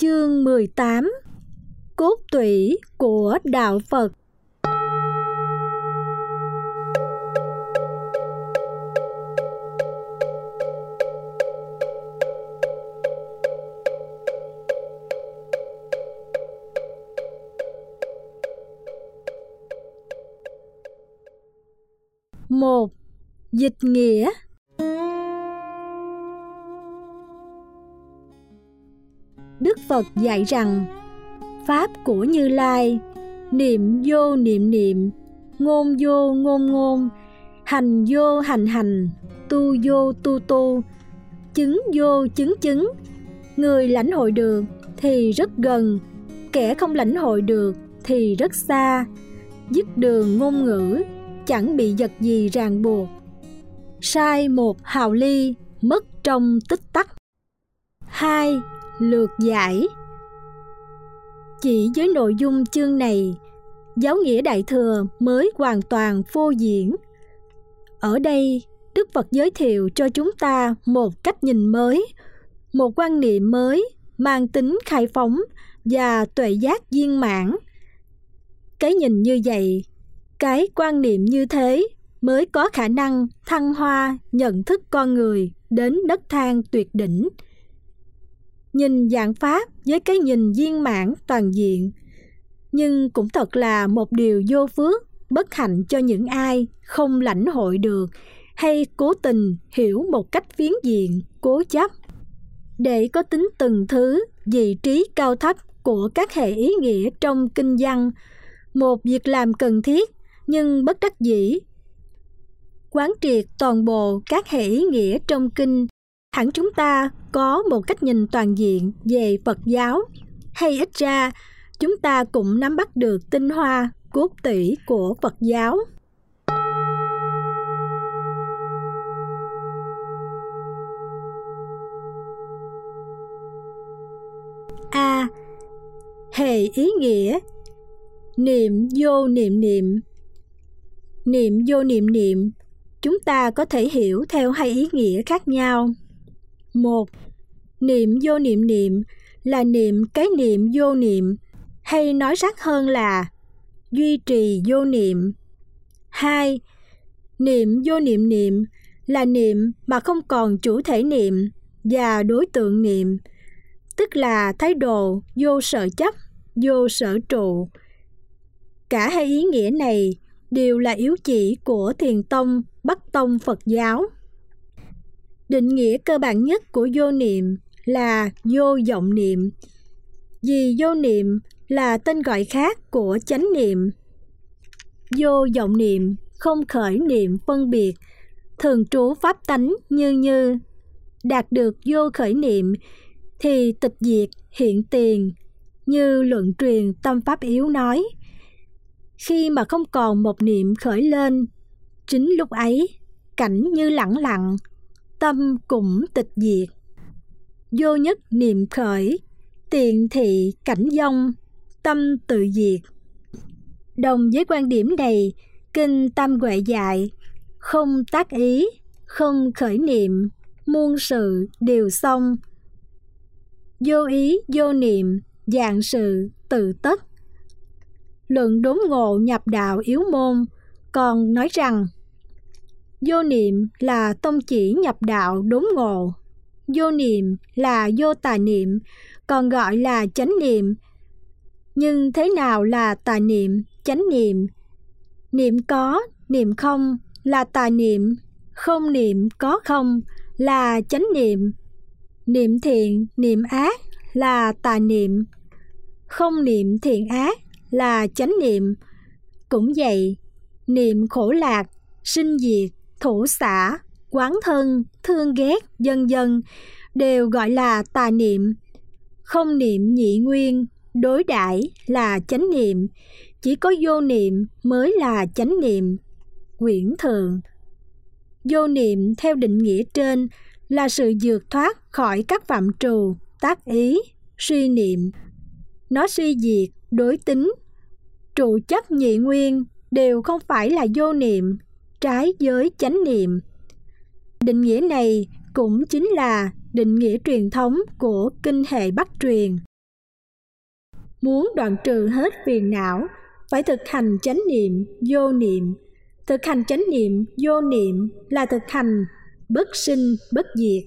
Chương 18 Cốt tủy của Đạo Phật. Một Dịch nghĩa. Phật dạy rằng, Pháp của Như Lai, Niệm vô niệm niệm, Ngôn vô ngôn ngôn, Hành vô hành hành, Tu vô tu tu, Chứng vô chứng chứng. Người lãnh hội được thì rất gần, Kẻ không lãnh hội được thì rất xa. Dứt đường ngôn ngữ, Chẳng bị giật gì ràng buộc. Sai một hào ly, Mất trong tích tắc. Hai lược giải. Chỉ với nội dung chương này, giáo nghĩa đại thừa mới hoàn toàn phô diễn. Ở đây, đức phật giới thiệu cho chúng ta một cách nhìn mới, một quan niệm mới mang tính khai phóng và tuệ giác viên mãn. Cái nhìn như vậy, cái quan niệm như thế mới có khả năng thăng hoa nhận thức con người đến đất thang tuyệt đỉnh nhìn dạng pháp với cái nhìn viên mãn toàn diện. Nhưng cũng thật là một điều vô phước, bất hạnh cho những ai không lãnh hội được hay cố tình hiểu một cách phiến diện, cố chấp. Để có tính từng thứ, vị trí cao thấp của các hệ ý nghĩa trong kinh văn, một việc làm cần thiết nhưng bất đắc dĩ. Quán triệt toàn bộ các hệ ý nghĩa trong kinh hẳn chúng ta có một cách nhìn toàn diện về Phật giáo, hay ít ra chúng ta cũng nắm bắt được tinh hoa cốt tủy của Phật giáo. A. Hệ ý nghĩa. Niệm vô niệm niệm. Niệm vô niệm niệm. Chúng ta có thể hiểu theo hai ý nghĩa khác nhau một, niệm vô niệm niệm là niệm cái niệm vô niệm, hay nói sát hơn là duy trì vô niệm. Hai, niệm vô niệm niệm là niệm mà không còn chủ thể niệm và đối tượng niệm, tức là thái độ vô sở chấp, vô sở trụ. Cả hai ý nghĩa này đều là yếu chỉ của thiền tông bắc tông phật giáo định nghĩa cơ bản nhất của vô niệm là vô vọng niệm. Vì vô niệm là tên gọi khác của chánh niệm. Vô vọng niệm, không khởi niệm phân biệt, thường trú pháp tánh như như. Đạt được vô khởi niệm thì tịch diệt hiện tiền, như luận truyền tâm pháp yếu nói. Khi mà không còn một niệm khởi lên, chính lúc ấy, cảnh như lặng lặng tâm cũng tịch diệt. Vô nhất niệm khởi, tiện thị cảnh dông, tâm tự diệt. Đồng với quan điểm này, kinh tam huệ dạy, không tác ý, không khởi niệm, muôn sự đều xong. Vô ý, vô niệm, dạng sự tự tất. Luận đốn ngộ nhập đạo yếu môn, còn nói rằng vô niệm là tông chỉ nhập đạo đốn ngộ. Vô niệm là vô tà niệm, còn gọi là chánh niệm. Nhưng thế nào là tà niệm, chánh niệm? Niệm có, niệm không là tà niệm, không niệm có không là chánh niệm. Niệm thiện, niệm ác là tà niệm, không niệm thiện ác là chánh niệm. Cũng vậy, niệm khổ lạc, sinh diệt thủ xã, quán thân, thương ghét, dân dân, đều gọi là tà niệm. Không niệm nhị nguyên, đối đãi là chánh niệm. Chỉ có vô niệm mới là chánh niệm. Quyển thường vô niệm theo định nghĩa trên là sự vượt thoát khỏi các phạm trù, tác ý, suy niệm. Nó suy diệt, đối tính. Trụ chấp nhị nguyên đều không phải là vô niệm trái với chánh niệm. Định nghĩa này cũng chính là định nghĩa truyền thống của kinh hệ bắc truyền. Muốn đoạn trừ hết phiền não, phải thực hành chánh niệm, vô niệm. Thực hành chánh niệm, vô niệm là thực hành bất sinh, bất diệt.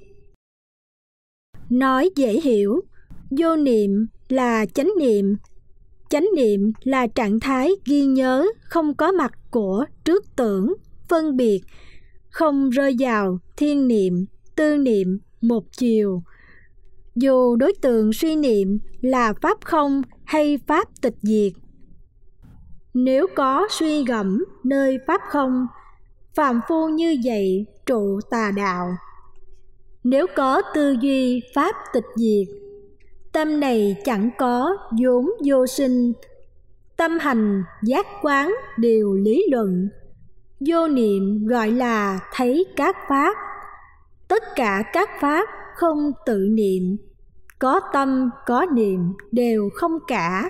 Nói dễ hiểu, vô niệm là chánh niệm. Chánh niệm là trạng thái ghi nhớ không có mặt của trước tưởng phân biệt. Không rơi vào thiên niệm, tư niệm, một chiều. Dù đối tượng suy niệm là pháp không hay pháp tịch diệt, nếu có suy gẫm nơi pháp không phạm phu như vậy trụ tà đạo. Nếu có tư duy pháp tịch diệt, tâm này chẳng có vốn vô sinh. Tâm hành giác quán đều lý luận vô niệm gọi là thấy các pháp. Tất cả các pháp không tự niệm. Có tâm, có niệm đều không cả.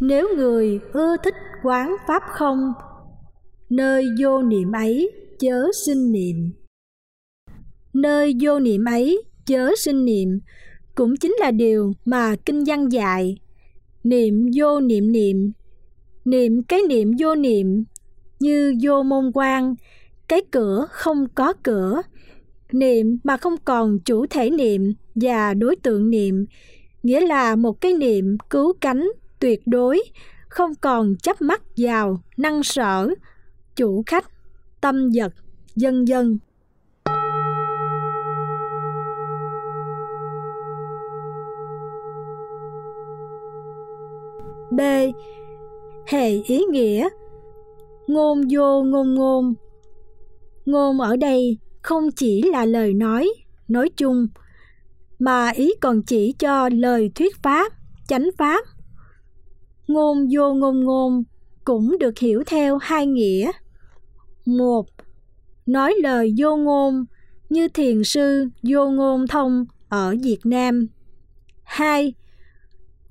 Nếu người ưa thích quán pháp không, nơi vô niệm ấy chớ sinh niệm. Nơi vô niệm ấy chớ sinh niệm cũng chính là điều mà kinh văn dạy. Niệm vô niệm niệm niệm cái niệm vô niệm như vô môn quan. Cái cửa không có cửa. Niệm mà không còn chủ thể niệm và đối tượng niệm. Nghĩa là một cái niệm cứu cánh tuyệt đối, không còn chấp mắt vào, năng sở, chủ khách, tâm vật, dân dân. B. Hệ ý nghĩa ngôn vô ngôn ngôn. Ngôn ở đây không chỉ là lời nói nói chung, mà ý còn chỉ cho lời thuyết pháp, chánh pháp. Ngôn vô ngôn ngôn cũng được hiểu theo hai nghĩa. Một, nói lời vô ngôn như thiền sư vô ngôn thông ở việt nam. Hai,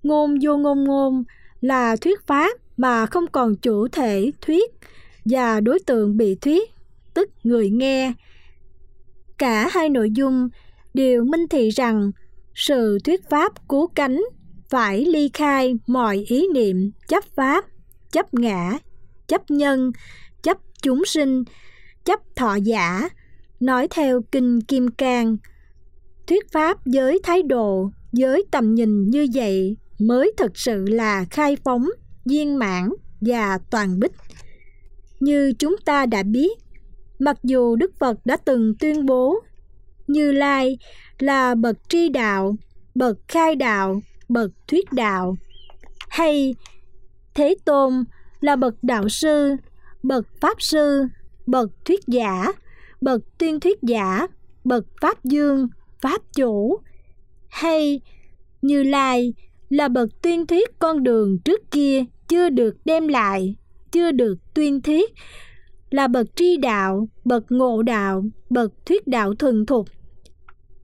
ngôn vô ngôn ngôn là thuyết pháp mà không còn chủ thể thuyết và đối tượng bị thuyết, tức người nghe. Cả hai nội dung đều minh thị rằng sự thuyết pháp cứu cánh phải ly khai mọi ý niệm chấp pháp, chấp ngã, chấp nhân, chấp chúng sinh, chấp thọ giả, nói theo kinh kim cang. Thuyết pháp với thái độ, với tầm nhìn như vậy mới thực sự là khai phóng viên mãn và toàn bích. Như chúng ta đã biết, mặc dù đức phật đã từng tuyên bố như lai là bậc tri đạo, bậc khai đạo, bậc thuyết đạo, hay thế tôn là bậc đạo sư, bậc pháp sư, bậc thuyết giả, bậc tuyên thuyết giả, bậc pháp dương, pháp chủ, hay như lai là bậc tuyên thuyết con đường trước kia chưa được đem lại, chưa được tuyên thuyết. Là bậc tri đạo, bậc ngộ đạo, bậc thuyết đạo thuần thục.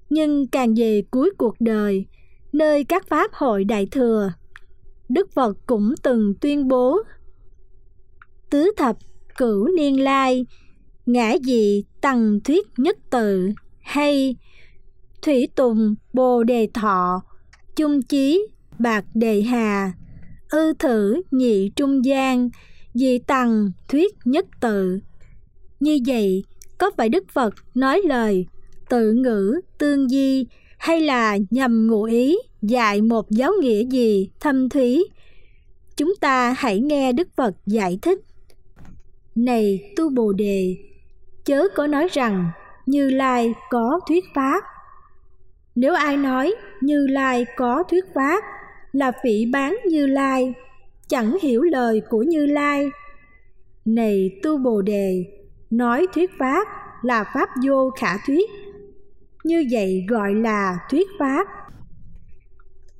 Nhưng càng về cuối cuộc đời, nơi các pháp hội đại thừa, đức phật cũng từng tuyên bố, tứ thập cửu niên lai, ngã dị tăng thuyết nhất tự hay thủy tùng bồ đề thọ, chung chí bạc đề hà, ư thử nhị trung gian dị tằng thuyết nhất tự. Như vậy, có phải đức phật nói lời tự ngữ tương di hay là nhằm ngụ ý, dạy một giáo nghĩa gì thâm thúy? Chúng ta hãy nghe đức phật giải thích. Này tu bồ đề, chớ có nói rằng như lai có thuyết pháp. Nếu ai nói như lai có thuyết pháp là phỉ bán như lai, chẳng hiểu lời của như lai. Này tu bồ đề, nói thuyết pháp là pháp vô khả thuyết. Như vậy gọi là thuyết pháp.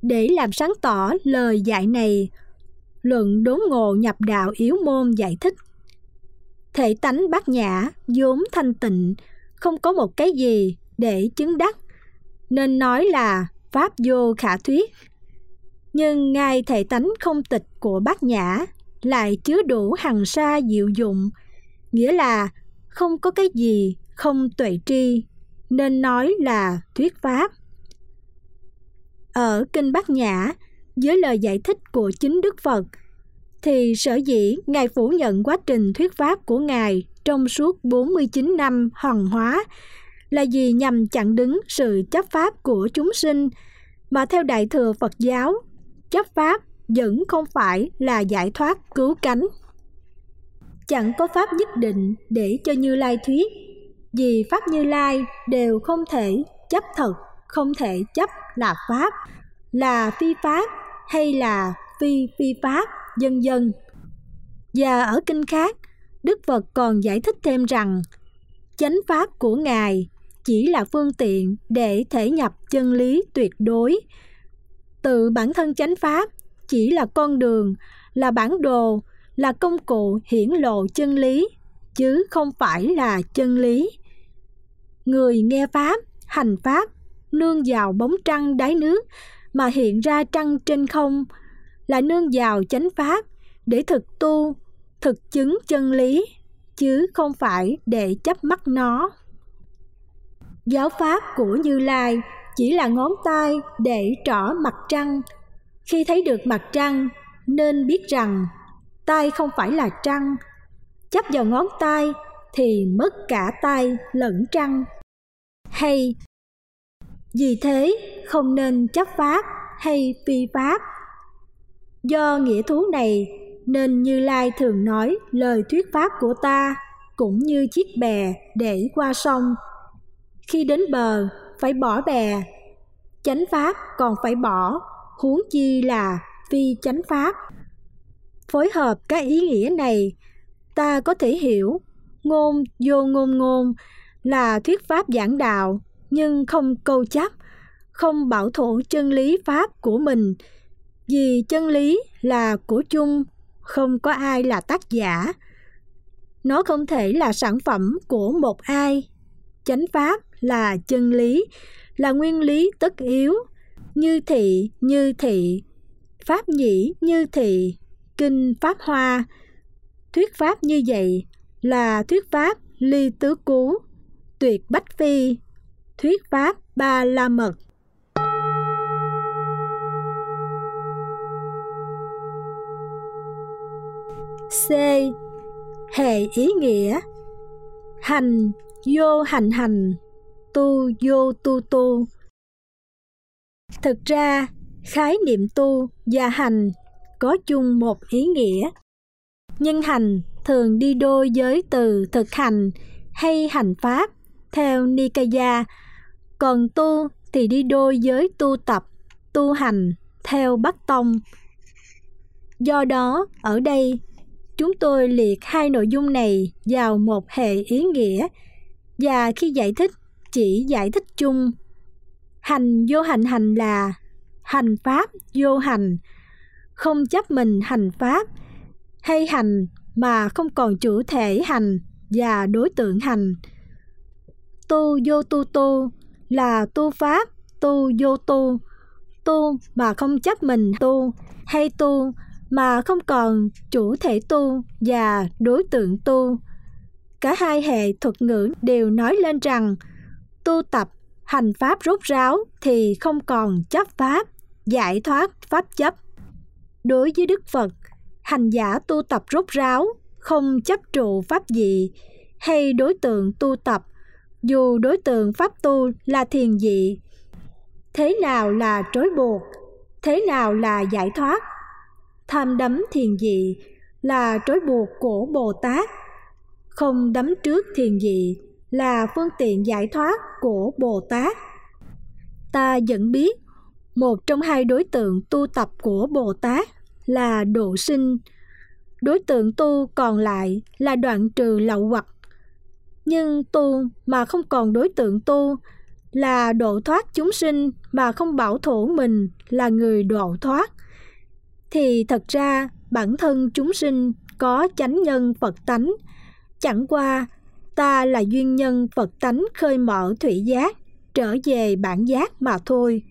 Để làm sáng tỏ lời dạy này, luận đốn ngộ nhập đạo yếu môn giải thích. Thể tánh bát nhã, vốn thanh tịnh, không có một cái gì để chứng đắc, nên nói là pháp vô khả thuyết nhưng ngài thể tánh không tịch của bát nhã lại chứa đủ hằng sa diệu dụng nghĩa là không có cái gì không tuệ tri nên nói là thuyết pháp. Ở kinh bát nhã dưới lời giải thích của chính Đức Phật, thì sở dĩ Ngài phủ nhận quá trình thuyết pháp của Ngài trong suốt 49 năm hoàng hóa là vì nhằm chặn đứng sự chấp pháp của chúng sinh mà theo Đại thừa Phật giáo, chấp pháp vẫn không phải là giải thoát cứu cánh. Chẳng có pháp nhất định để cho Như Lai thuyết, vì pháp Như Lai đều không thể chấp thật, không thể chấp là pháp, là phi pháp hay là phi phi pháp, vân dân. Và ở kinh khác, Đức Phật còn giải thích thêm rằng chánh pháp của Ngài chỉ là phương tiện để thể nhập chân lý tuyệt đối. Tự bản thân chánh pháp chỉ là con đường, là bản đồ, là công cụ hiển lộ chân lý, chứ không phải là chân lý. Người nghe pháp, hành pháp, nương vào bóng trăng đáy nước mà hiện ra trăng trên không, là nương vào chánh pháp để thực tu, thực chứng chân lý, chứ không phải để chấp mắt nó. Giáo pháp của Như Lai chỉ là ngón tay để trỏ mặt trăng. Khi thấy được mặt trăng, nên biết rằng tay không phải là trăng. Chấp vào ngón tay thì mất cả tay lẫn trăng. Hay vì thế không nên chấp pháp hay phi pháp. Do nghĩa thú này nên Như Lai thường nói lời thuyết pháp của ta cũng như chiếc bè để qua sông khi đến bờ phải bỏ bè. Chánh pháp còn phải bỏ, huống chi là phi chánh pháp. Phối hợp các ý nghĩa này, ta có thể hiểu, ngôn vô ngôn ngôn là thuyết pháp giảng đạo, nhưng không câu chấp không bảo thủ chân lý pháp của mình. Vì chân lý là của chung, không có ai là tác giả. Nó không thể là sản phẩm của một ai chánh pháp là chân lý, là nguyên lý tất yếu, như thị như thị, pháp nhĩ, như thị, kinh, pháp hoa. Thuyết pháp như vậy là thuyết pháp ly tứ cú, tuyệt bách phi. Thuyết pháp ba la mật. C. Hệ ý nghĩa. Hành vô hành hành. Tu, vô tu tu. Thực ra, khái niệm tu và hành có chung một ý nghĩa. Nhưng hành thường đi đôi với từ thực hành hay hành pháp theo nikaya, còn tu thì đi đôi với tu tập, tu hành theo bắc tông. Do đó, ở đây, chúng tôi liệt hai nội dung này vào một hệ ý nghĩa và khi giải thích, chỉ giải thích chung. Hành vô hành hành là hành pháp vô hành. Không chấp mình hành pháp. Hay hành mà không còn chủ thể hành và đối tượng hành. Tu vô tu tu là tu pháp, tu vô tu. Tu mà không chấp mình tu hay tu mà không còn chủ thể tu và đối tượng tu cả hai hệ thuật ngữ đều nói lên rằng, tu tập, hành pháp rốt ráo thì không còn chấp pháp, giải thoát pháp chấp. Đối với đức phật, hành giả tu tập rốt ráo, không chấp trụ pháp dị, hay đối tượng tu tập, dù đối tượng pháp tu là thiền dị, thế nào là trói buộc, thế nào là giải thoát? Tham đắm thiền dị là trói buộc của bồ tát không đấm trước thiền dị là phương tiện giải thoát của bồ tát. Ta vẫn biết một trong hai đối tượng tu tập của bồ tát là độ sinh. Đối tượng tu còn lại là đoạn trừ lậu hoặc. Nhưng tu mà không còn đối tượng tu là độ thoát chúng sinh mà không bảo thủ mình là người độ thoát. Thì thật ra bản thân chúng sinh có chánh nhân phật tánh chẳng qua, ta là duyên nhân phật tánh khơi mở thủy giác, trở về bản giác mà thôi.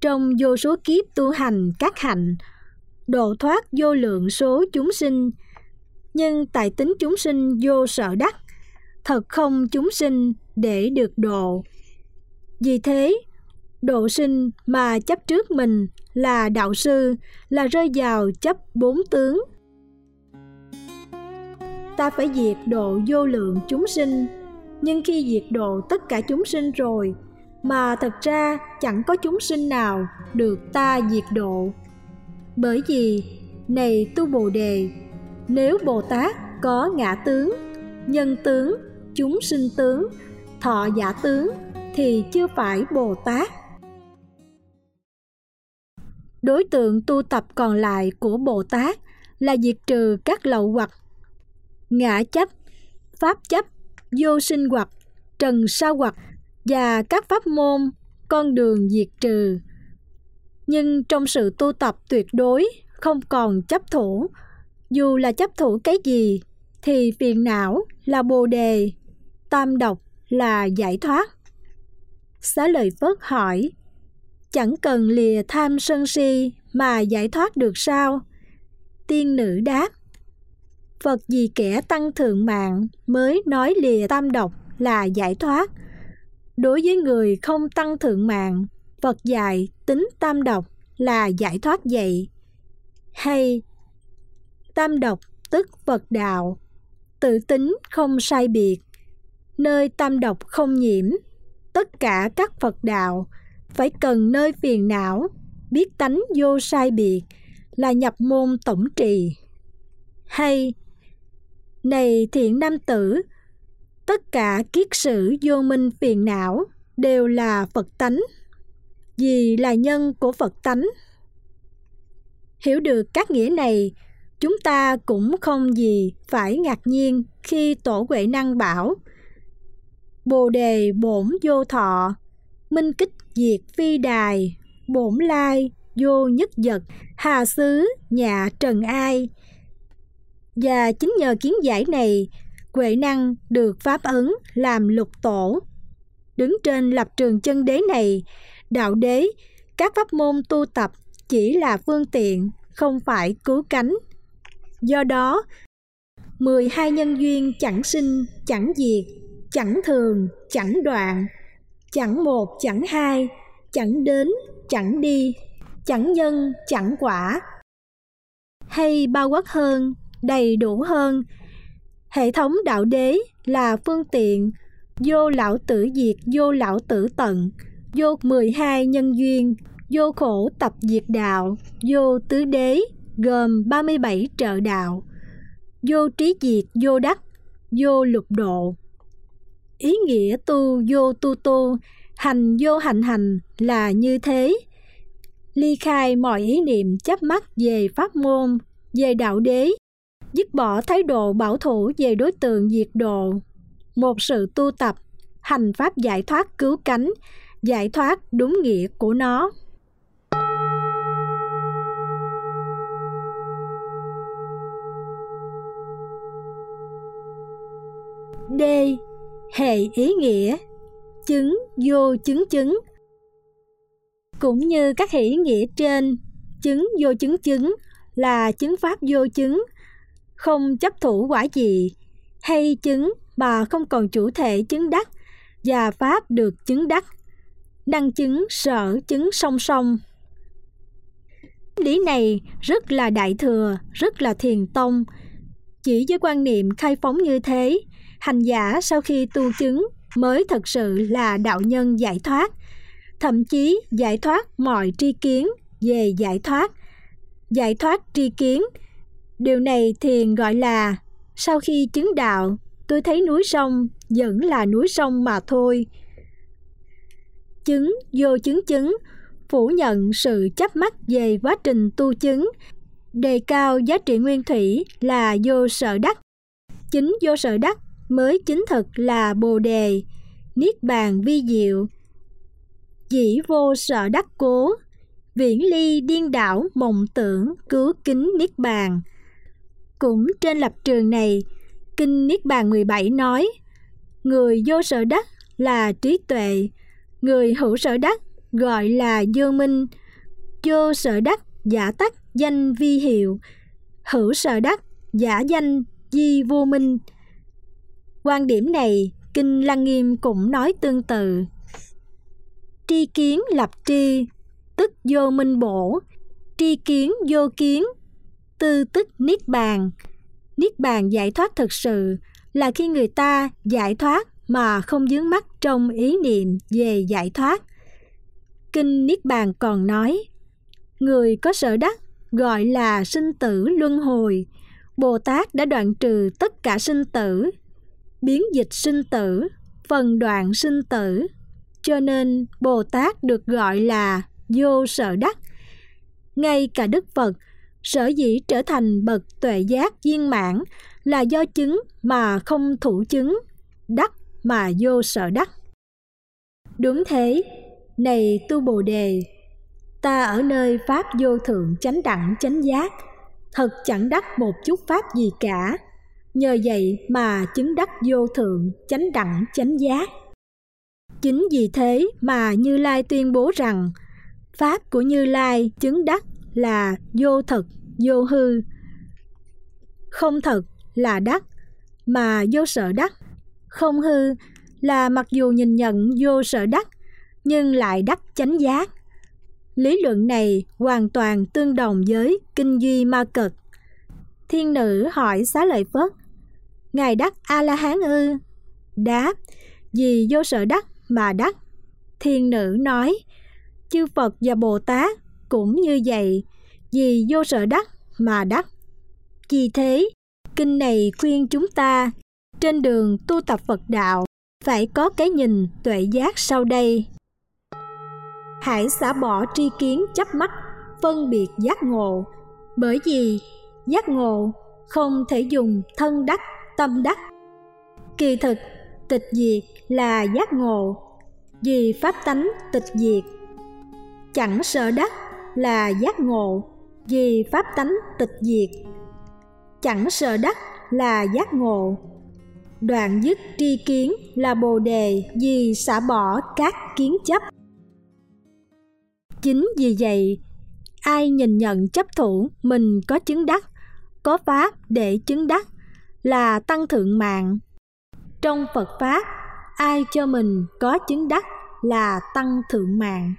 Trong vô số kiếp tu hành các hạnh, độ thoát vô lượng số chúng sinh, nhưng tại tính chúng sinh vô sở đắc, thật không chúng sinh để được độ. Vì thế, độ sinh mà chấp trước mình là đạo sư, là rơi vào chấp bốn tướng ta phải diệt độ vô lượng chúng sinh. Nhưng khi diệt độ tất cả chúng sinh rồi, mà thật ra chẳng có chúng sinh nào được ta diệt độ. Bởi vì, này tu bồ đề, nếu bồ tát có ngã tướng, nhân tướng, chúng sinh tướng, thọ giả tướng, thì chưa phải bồ tát. Đối tượng tu tập còn lại của bồ tát là diệt trừ các lậu hoặc ngã chấp, pháp chấp, vô sinh hoặc, trần sa hoặc và các pháp môn, con đường diệt trừ. Nhưng trong sự tu tập tuyệt đối, không còn chấp thủ. Dù là chấp thủ cái gì, thì phiền não là bồ đề, tam độc là giải thoát. Xá lợi phất hỏi, chẳng cần lìa tham sân si mà giải thoát được sao? Tiên nữ đáp phật vì kẻ tăng thượng mạng mới nói lìa tam độc là giải thoát. Đối với người không tăng thượng mạng phật dạy tính tam độc là giải thoát vậy. Hay, tam độc tức phật đạo, tự tính không sai biệt. Nơi tam độc không nhiễm, tất cả các phật đạo phải cần nơi phiền não, biết tánh vô sai biệt là nhập môn tổng trì. Hay này thiện nam tử, tất cả kiết sử vô minh phiền não đều là phật tánh, vì là nhân của phật tánh. Hiểu được các nghĩa này, chúng ta cũng không gì phải ngạc nhiên khi tổ huệ năng bảo, bồ đề bổn vô thọ, minh kích diệt phi đài, bổn lai, vô nhất vật, hà xứ nhà trần ai và chính nhờ kiến giải này huệ năng được pháp ấn làm lục tổ. Đứng trên lập trường chân đế này, đạo đế, các pháp môn tu tập chỉ là phương tiện, không phải cứu cánh. Do đó 12 nhân duyên chẳng sinh, chẳng diệt, chẳng thường, chẳng đoạn, chẳng một, chẳng hai, chẳng đến, chẳng đi, chẳng nhân, chẳng quả. Hay bao quát hơn đầy đủ hơn. Hệ thống đạo đế là phương tiện vô lão tử diệt, vô lão tử tận, vô 12 nhân duyên, vô khổ tập diệt đạo, vô tứ đế, gồm 37 trợ đạo, vô trí diệt, vô đắc, vô lục độ. Ý nghĩa tu vô tu tu hành vô hành hành là như thế. Ly khai mọi ý niệm chấp mắc về pháp môn, về đạo đế dứt bỏ thái độ bảo thủ về đối tượng diệt độ. Một sự tu tập hành pháp giải thoát cứu cánh giải thoát đúng nghĩa của nó. D. Hệ ý nghĩa Chứng vô chứng chứng. Cũng như các hệ ý nghĩa trên, chứng vô chứng chứng là chứng pháp vô chứng, không chấp thủ quả gì, hay chứng bà không còn chủ thể chứng đắc và pháp được chứng đắc, năng chứng sở chứng song song. Lý này rất là đại thừa, rất là thiền tông. Chỉ với quan niệm khai phóng như thế, hành giả sau khi tu chứng mới thật sự là đạo nhân giải thoát thậm chí giải thoát mọi tri kiến về giải thoát giải thoát tri kiến điều này thiền gọi là, sau khi chứng đạo, tôi thấy núi sông vẫn là núi sông mà thôi. Chứng vô chứng chứng, phủ nhận sự chấp mắc về quá trình tu chứng, đề cao giá trị nguyên thủy là vô sở đắc. Chính vô sở đắc mới chính thực là bồ đề, niết bàn vi diệu. Dĩ vô sợ đắc cố, viễn ly điên đảo mộng tưởng cứu kính niết bàn cũng trên lập trường này. Kinh niết bàn 17 nói, người vô sở đắc là trí tuệ, người hữu sở đắc gọi là vô minh. Vô sở đắc giả tắc danh vi hiệu, hữu sở đắc giả danh di vô minh. Quan điểm này kinh lăng nghiêm cũng nói tương tự. Tri kiến lập tri, tức vô minh bổ. Tri kiến vô kiến tư tức niết bàn. Niết bàn giải thoát thực sự là khi người ta giải thoát mà không dướng mắt trong ý niệm về giải thoát. Kinh niết bàn còn nói, người có sở đắc gọi là sinh tử luân hồi. Bồ tát đã đoạn trừ tất cả sinh tử, biến dịch sinh tử phần đoạn sinh tử. Cho nên bồ tát được gọi là vô sở đắc. Ngay cả đức phật sở dĩ trở thành bậc tuệ giác viên mãn là do chứng mà không thủ chứng, đắc mà vô sở đắc. Đúng thế. Này tu bồ đề, ta ở nơi pháp vô thượng chánh đẳng chánh giác, thật chẳng đắc một chút pháp gì cả. Nhờ vậy mà chứng đắc vô thượng chánh đẳng chánh giác. Chính vì thế mà như lai tuyên bố rằng, pháp của như lai chứng đắc là vô thật vô hư. Không thật là đắc, mà vô sở đắc. Không hư là mặc dù nhìn nhận vô sở đắc, nhưng lại đắc chánh giác. Lý luận này hoàn toàn tương đồng với kinh duy ma cực. Thiên nữ hỏi xá lợi phất, ngài đắc a la hán ư? Đáp vì vô sở đắc mà đắc. Thiên nữ nói, chư phật và bồ tát cũng như vậy, vì vô sở đắc mà đắc. Vì thế, kinh này khuyên chúng ta, trên đường tu tập phật đạo, phải có cái nhìn tuệ giác sau đây. Hãy xả bỏ tri kiến chấp mắt, phân biệt giác ngộ, bởi vì giác ngộ không thể dùng thân đắc, tâm đắc. Kỳ thực, tịch diệt là giác ngộ, vì pháp tánh tịch diệt. Chẳng sợ đắc là giác ngộ, vì pháp tánh tịch diệt. Chẳng sợ đắc là giác ngộ. Đoạn dứt tri kiến là bồ đề vì xả bỏ các kiến chấp. Chính vì vậy, ai nhìn nhận chấp thủ mình có chứng đắc, có pháp để chứng đắc là tăng thượng mạng. Trong phật pháp, ai cho mình có chứng đắc là tăng thượng mạng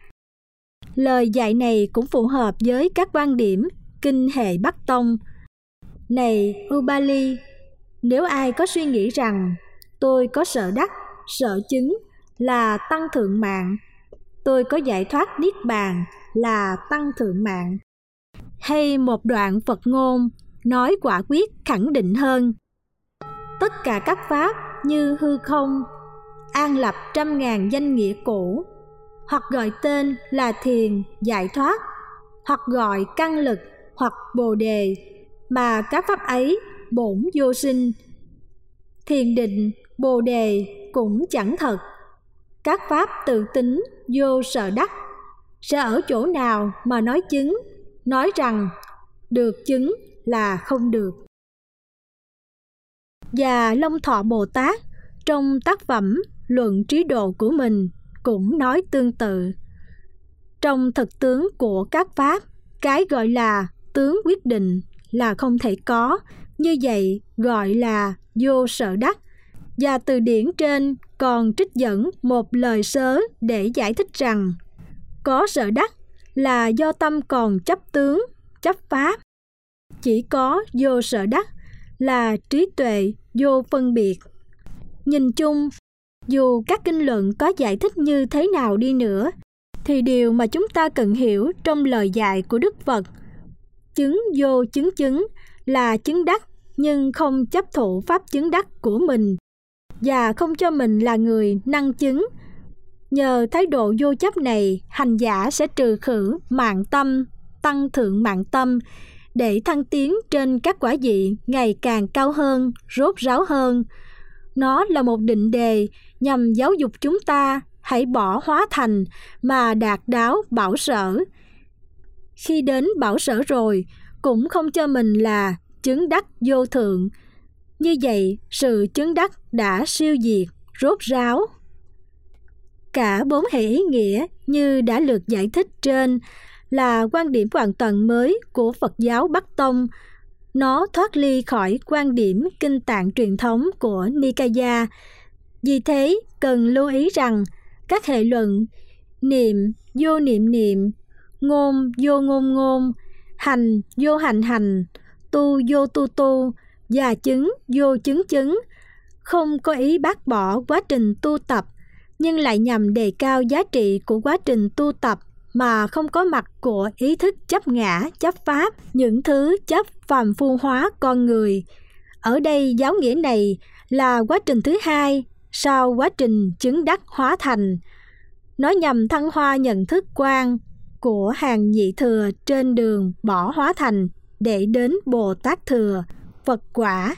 lời dạy này cũng phù hợp với các quan điểm kinh hệ bắc tông. Này, ubali, nếu ai có suy nghĩ rằng tôi có sợ đắc, sợ chứng là tăng thượng mạng, tôi có giải thoát niết bàn là tăng thượng mạng. Hay một đoạn phật ngôn nói quả quyết khẳng định hơn, tất cả các pháp như hư không, an lập trăm ngàn danh nghĩa cũ hoặc gọi tên là thiền, giải thoát, hoặc gọi căn lực hoặc bồ đề, mà các pháp ấy bổn vô sinh. Thiền định, bồ đề cũng chẳng thật. Các pháp tự tính vô sợ đắc, sẽ ở chỗ nào mà nói chứng, nói rằng được chứng là không được. Và long thọ bồ tát trong tác phẩm luận trí độ của mình cũng nói tương tự. Trong thực tướng của các pháp, cái gọi là tướng quyết định là không thể có. Như vậy, gọi là vô sở đắc. Và từ điển trên còn trích dẫn một lời sớ để giải thích rằng, có sở đắc là do tâm còn chấp tướng, chấp pháp. Chỉ có vô sở đắc là trí tuệ vô phân biệt. Nhìn chung dù các kinh luận có giải thích như thế nào đi nữa, thì điều mà chúng ta cần hiểu trong lời dạy của đức phật, chứng vô chứng chứng là chứng đắc, nhưng không chấp thụ pháp chứng đắc của mình, và không cho mình là người năng chứng. Nhờ thái độ vô chấp này, hành giả sẽ trừ khử mạng tâm, tăng thượng mạng tâm, để thăng tiến trên các quả vị ngày càng cao hơn, rốt ráo hơn nó là một định đề nhằm giáo dục chúng ta hãy bỏ hóa thành mà đạt đáo bảo sở. Khi đến bảo sở rồi, cũng không cho mình là chứng đắc vô thượng. Như vậy, sự chứng đắc đã siêu diệt, rốt ráo. Cả bốn hệ ý nghĩa như đã lược giải thích trên là quan điểm hoàn toàn mới của phật giáo bắc tông nó thoát ly khỏi quan điểm kinh tạng truyền thống của nikaya. Vì thế, cần lưu ý rằng các hệ luận niệm vô niệm niệm, ngôn vô ngôn ngôn, hành vô hành hành, tu vô tu tu và chứng vô chứng chứng không có ý bác bỏ quá trình tu tập nhưng lại nhằm đề cao giá trị của quá trình tu tập mà không có mặt của ý thức chấp ngã, chấp pháp, những thứ chấp phàm phu hóa con người. Ở đây giáo nghĩa này là quá trình thứ hai sau quá trình chứng đắc hóa thành. Nó nhằm thăng hoa nhận thức quan của hàng nhị thừa trên đường bỏ hóa thành để đến bồ tát thừa, phật quả.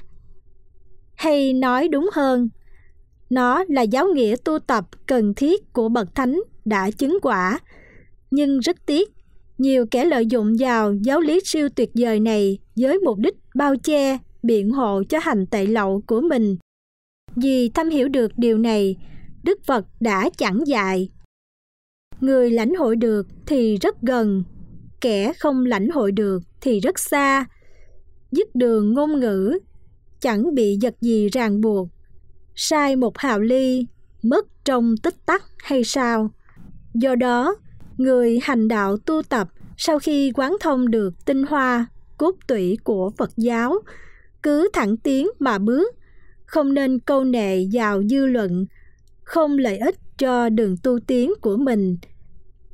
Hay nói đúng hơn, nó là giáo nghĩa tu tập cần thiết của bậc thánh đã chứng quả nhưng rất tiếc, nhiều kẻ lợi dụng vào giáo lý siêu tuyệt vời này với mục đích bao che, biện hộ cho hành tệ lậu của mình. Vì thâm hiểu được điều này, đức phật đã chẳng dạy, người lãnh hội được thì rất gần, kẻ không lãnh hội được thì rất xa. Dứt đường ngôn ngữ, chẳng bị vật gì ràng buộc. Sai một hào ly, mất trong tích tắc hay sao? Do đó người hành đạo tu tập sau khi quán thông được tinh hoa, cốt tủy của phật giáo, cứ thẳng tiến mà bước, không nên câu nệ vào dư luận, không lợi ích cho đường tu tiến của mình.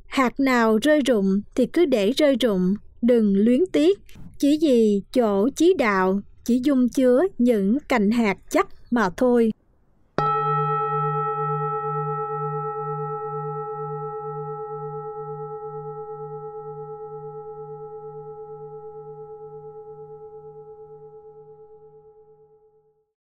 Hạt nào rơi rụng thì cứ để rơi rụng, đừng luyến tiếc. Chỉ vì chỗ chí đạo, chỉ dung chứa những cành hạt chắc mà thôi.